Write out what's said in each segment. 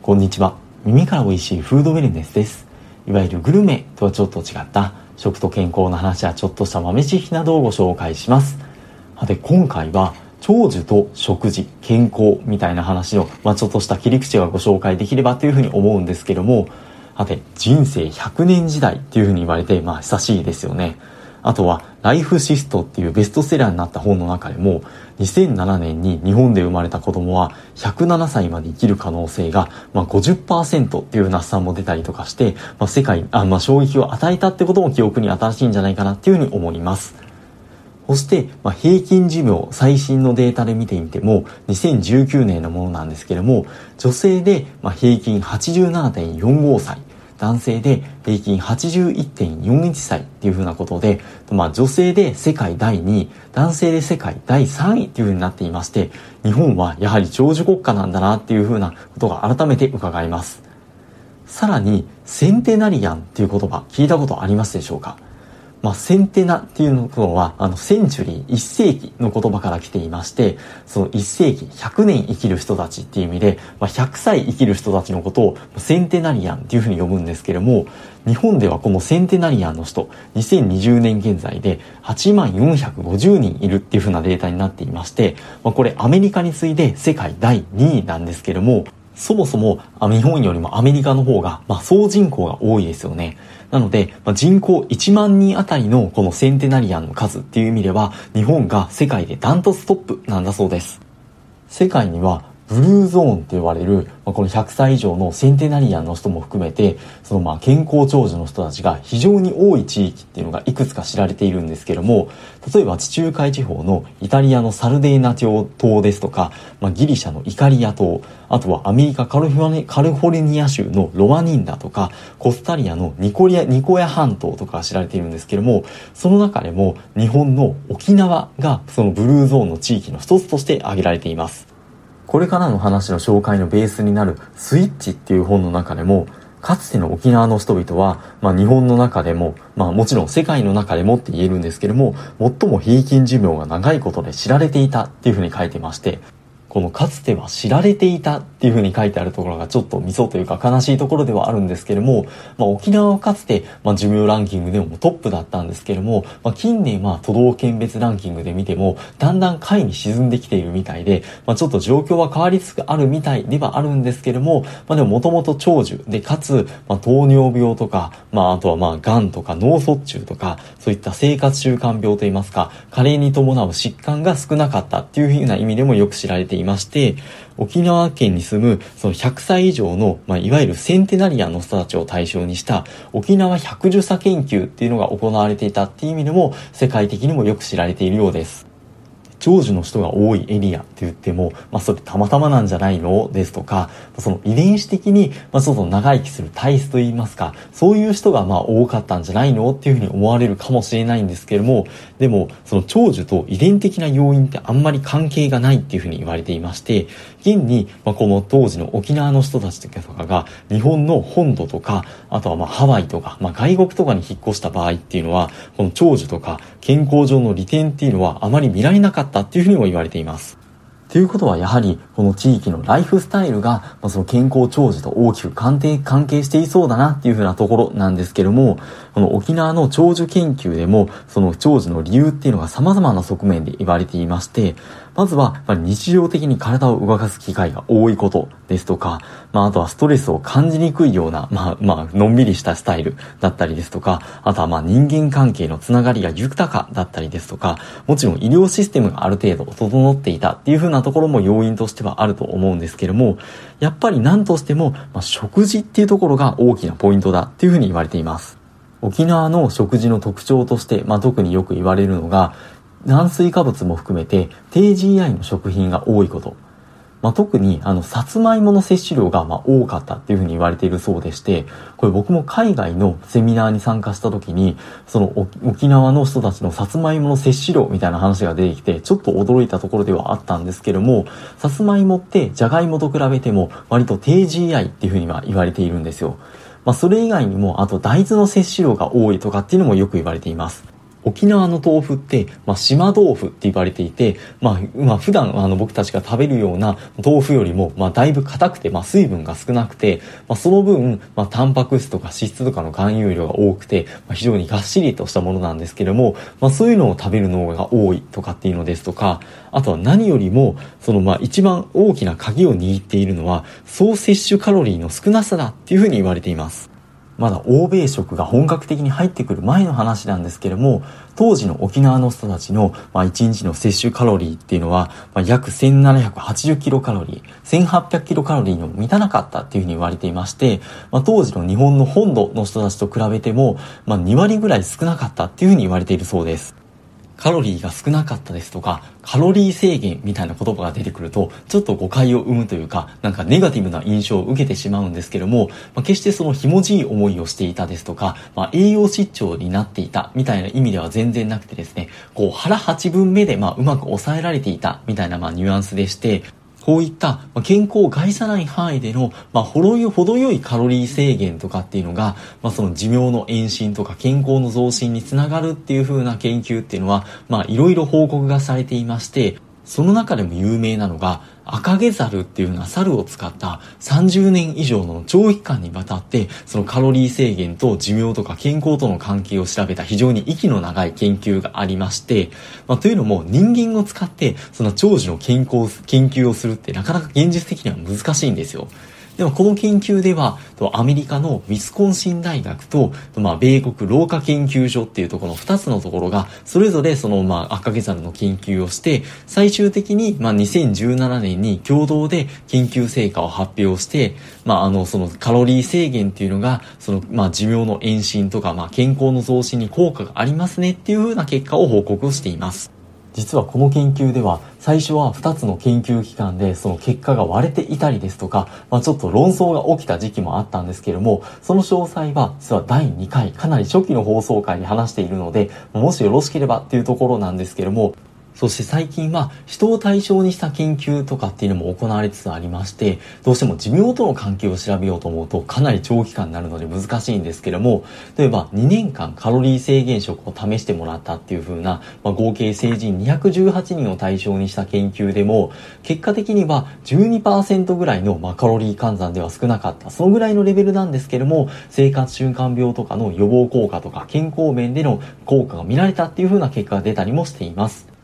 こんにちは。耳から美味しいフードウェルネスです。いわゆるグルメとはちょっと違った食と健康の話やちょっとした豆知識などをご紹介します。で、今回は長寿と食事、健康みたいな話の、まあ、ちょっとした切り口がご紹介できればというふうに思うんですけども、さて、人生100年時代っていうふうに言われて、まあ、久しいですよね。あとは、ライフシストっていうベストセラーになった本の中でも、2007年に日本で生まれた子供は107歳まで生きる可能性が、まあ50%っていう那須さんも出たりとかして、まあ、世界、あまあ、衝撃を与えたってことも記憶に新しいんじゃないかなっていうふうに思います。そして、まあ、平均寿命、最新のデータで見てみても、2019年のものなんですけれども、女性で、まあ、平均87.45歳、男性で平均81.41歳っていうふうなことで、まあ女性で世界第2位、男性で世界第3位っていうふうになっていまして、日本はやはり長寿国家なんだなっていうふうなことが改めて伺います。さらに、センテナリアンっていう言葉聞いたことありますでしょうか？まあ、センテナっていうのは、あの、センチュリー、一世紀の言葉から来ていまして、その一世紀、100年生きる人たちっていう意味で、まあ、100歳生きる人たちのことをセンテナリアンっていうふうに呼ぶんですけれども、日本ではこのセンテナリアンの人、2020年現在で8万450人いるっていうふうなデータになっていまして、まあ、これアメリカに次いで世界第2位なんですけれども、そもそも日本よりもアメリカの方が、まあ、総人口が多いですよね。なので、まあ、人口1万人あたりのこのセンテナリアンの数っていう意味では、日本が世界でダントツトップなんだそうです。世界にはブルーゾーンって言われる、まあ、この100歳以上のセンテナリアンの人も含めて、そのまあ健康長寿の人たちが非常に多い地域っていうのがいくつか知られているんですけども、例えば地中海地方のイタリアのサルデーナ島ですとか、まあ、ギリシャのイカリア島、あとはアメリカカルフォルニア州のロワニンダとか、コスタリアのニコリア、ニコヤ半島とか知られているんですけども、その中でも日本の沖縄がそのブルーゾーンの地域の一つとして挙げられています。これからの話の紹介のベースになるスイッチっていう本の中でも、かつての沖縄の人々は、まあ日本の中でも、まあもちろん世界の中でもって言えるんですけども、最も平均寿命が長いことで知られていたっていうふうに書いてまして、このかつては知られていたっていう風に書いてあるところがちょっとミソというか悲しいところではあるんですけれども、まあ、沖縄はかつて、まあ、寿命ランキングでもトップだったんですけれども、まあ、近年は都道県別ランキングで見ても、だんだん下位に沈んできているみたいで、まあ、ちょっと状況は変わりつつあるみたいではあるんですけれども、まあ、でももともと長寿で、かつ、まあ、糖尿病とか、まあ、あとはまあ、癌とか脳卒中とか、そういった生活習慣病といいますか、加齢に伴う疾患が少なかったっていう風な意味でもよく知られていいまして、沖縄県に住むその100歳以上の、まあ、いわゆるセンテナリアの人たちを対象にした沖縄百獣差研究っていうのが行われていたっていう意味でも世界的にもよく知られているようです。長寿の人が多いエリアって言っても、まあそれたまたまなんじゃないの？ですとか、その遺伝子的に、まあちょっと長生きする体質といいますか、そういう人がまあ多かったんじゃないの？っていうふうに思われるかもしれないんですけれども、でも、その長寿と遺伝的な要因ってあんまり関係がないっていうふうに言われていまして、現に、まあこの当時の沖縄の人たちとかが、日本の本土とか、あとはまあハワイとか、まあ外国とかに引っ越した場合っていうのは、この長寿とか健康上の利点っていうのはあまり見られなかったっていうふうにも言われています。ということはやはりこの地域のライフスタイルが、ま、その健康長寿と大きく関係関係していそうだなっていうふうなところなんですけども、この沖縄の長寿研究でもその長寿の理由っていうのが様々な側面で言われていまして、まずは、ま日常的に体を動かす機会が多いことですとか、まあ、あとはストレスを感じにくいような、まあ、まあ、のんびりしたスタイルだったりですとか、あとはまあ、人間関係のつながりが豊かだったりですとか、もちろん医療システムがある程度整っていたっていう風なところも要因としてはあると思うんですけども、やっぱり何としても、ま、食事っていうところが大きなポイントだっていう風に言われています。沖縄の食事の特徴として、まあ、特によく言われるのが、炭水化物も含めて低 GI の食品が多いこと。まあ、特にあの、さつまいもの摂取量がまあ多かったっていうふうに言われているそうでして、これ僕も海外のセミナーに参加した時に、その沖縄の人たちのさつまいもの摂取量みたいな話が出てきて、ちょっと驚いたところではあったんですけども、さつまいもってじゃがいもと比べても割と低 GI っていうふうには言われているんですよ。まあ、それ以外にも、あと大豆の摂取量が多いとかっていうのもよく言われています。沖縄の豆腐って、まあ、島豆腐って言われていて、まあ、まあ、普段あの僕たちが食べるような豆腐よりも、まあ、だいぶ硬くて、まあ、水分が少なくて、まあ、その分、まあ、タンパク質とか脂質とかの含有量が多くて、まあ、非常にがっしりとしたものなんですけども、まあ、そういうのを食べるのが多いとかっていうのですとか、あとは何よりも、そのまあ一番大きな鍵を握っているのは、総摂取カロリーの少なさだっていうふうに言われています。まだ欧米食が本格的に入ってくる前の話なんですけれども、当時の沖縄の人たちの、まあ、1日の摂取カロリーっていうのは、まあ、約1780キロカロリー、1800キロカロリーにも満たなかったっていうふうに言われていまして、まあ、当時の日本の本土の人たちと比べても、まあ、2割ぐらい少なかったっていうふうに言われているそうです。カロリーが少なかったですとか、カロリー制限みたいな言葉が出てくると、ちょっと誤解を生むというか、なんかネガティブな印象を受けてしまうんですけども、まあ、決してそのひもじい思いをしていたですとか、まあ、栄養失調になっていたみたいな意味では全然なくてですね、こう腹八分目でまあうまく抑えられていたみたいなまあニュアンスでして、こういった健康を害さない範囲での、まあ、程よ程よいカロリー制限とかっていうのが、まあ、その寿命の延伸とか健康の増進につながるっていう風な研究っていうのは、まあ、いろいろ報告がされていまして、その中でも有名なのが、赤毛猿っていうのは猿を使った30年以上の長期間にわたってそのカロリー制限と寿命とか健康との関係を調べた非常に息の長い研究がありまして、まあ、というのも人間を使ってその長寿の健康研究をするってなかなか現実的には難しいんですよ。でもこの研究では、アメリカのウィスコンシン大学と、まあ、米国老化研究所っていうところの2つのところが、それぞれその、まあ、赤毛猿の研究をして、最終的に、まあ、2017年に共同で研究成果を発表して、まあ、あの、そのカロリー制限っていうのが、その、まあ、寿命の延伸とか、まあ、健康の増進に効果がありますねっていうふうな結果を報告しています。実はこの研究では最初は2つの研究機関でその結果が割れていたりですとか、まあ、ちょっと論争が起きた時期もあったんですけれどもその詳細は実は第2回かなり初期の放送回に話しているのでもしよろしければっていうところなんですけれどもそして最近は人を対象にした研究とかっていうのも行われつつありまして、どうしても寿命との関係を調べようと思うとかなり長期間になるので難しいんですけども、例えば2年間カロリー制限食を試してもらったっていう風な、まあ、合計成人218人を対象にした研究でも、結果的には12%ぐらいの、まあ、カロリー換算では少なかった、そのぐらいのレベルなんですけども、生活習慣病とかの予防効果とか健康面での効果が見られたっていう風な結果が出たりもしています。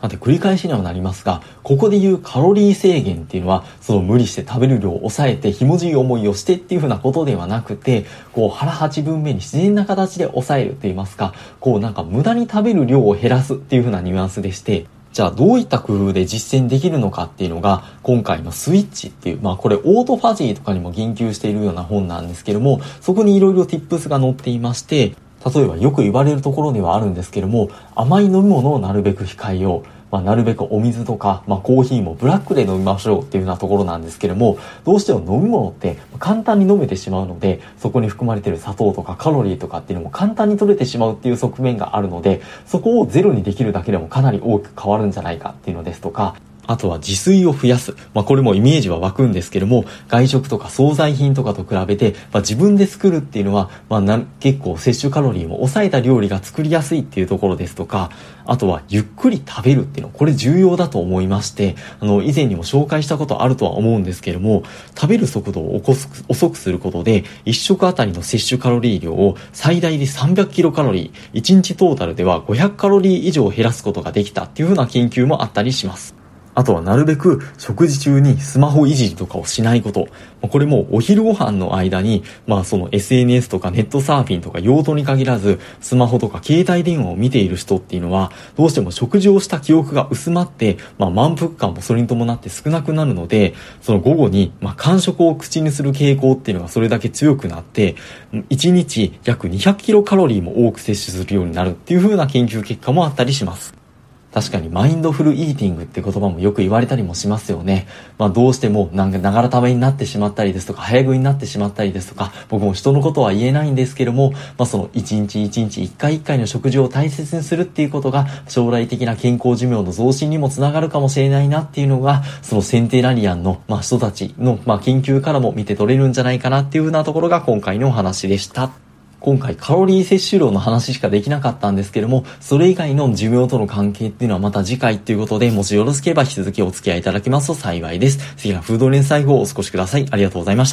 あと繰り返しにはなりますが、ここで言うカロリー制限っていうのは、その無理して食べる量を抑えて、ひもじい思いをしてっていうふうなことではなくて、こう腹8分目に自然な形で抑えると言いますか、こうなんか無駄に食べる量を減らすっていうふうなニュアンスでして、じゃあどういった工夫で実践できるのかっていうのが今回のスイッチっていう、まあこれオートファジーとかにも言及しているような本なんですけども、そこにいろいろ tips が載っていまして、例えばよく言われるところではあるんですけども、甘い飲み物をなるべく控えよう。まあ、なるべくお水とか、まあ、コーヒーもブラックで飲みましょうっていうようなところなんですけれども、どうしても飲み物って簡単に飲めてしまうので、そこに含まれている砂糖とかカロリーとかっていうのも簡単に取れてしまうっていう側面があるので、そこをゼロにできるだけでもかなり大きく変わるんじゃないかっていうのですとか、あとは自炊を増やす。まあ、これもイメージは湧くんですけども、外食とか惣菜品とかと比べて、まあ、自分で作るっていうのは、まあ、結構摂取カロリーも抑えた料理が作りやすいっていうところですとか、あとはゆっくり食べるっていうの、これ重要だと思いまして、あの、以前にも紹介したことあるとは思うんですけども、食べる速度を起こす遅くすることで、1食あたりの摂取カロリー量を最大で300キロカロリー、1日トータルでは500カロリー以上減らすことができたっていうふうな研究もあったりします。あとはなるべく食事中にスマホいじりとかをしないこと。これもお昼ご飯の間に、まあその SNS とかネットサーフィンとか用途に限らず、スマホとか携帯電話を見ている人っていうのは、どうしても食事をした記憶が薄まって、まあ満腹感もそれに伴って少なくなるので、その午後に、まあ間食を口にする傾向っていうのがそれだけ強くなって、1日約200キロカロリーも多く摂取するようになるっていう風な研究結果もあったりします。確かにマインドフルイーティングって言葉もよく言われたりもしますよね。まあどうしてもなんかながら食べになってしまったりですとか、早食いになってしまったりですとか、僕も人のことは言えないんですけども、まあその一日一日一回一回の食事を大切にするっていうことが将来的な健康寿命の増進にもつながるかもしれないなっていうのが、そのセンテラリアンの、まあ、人たちの、まあ、研究からも見て取れるんじゃないかなっていうふうなところが今回のお話でした。今回カロリー摂取量の話しかできなかったんですけども、それ以外の寿命との関係っていうのはまた次回っていうことで、もしよろしければ引き続きお付き合いいただきますと幸いです。次はフード連載後お過ごしください。ありがとうございました。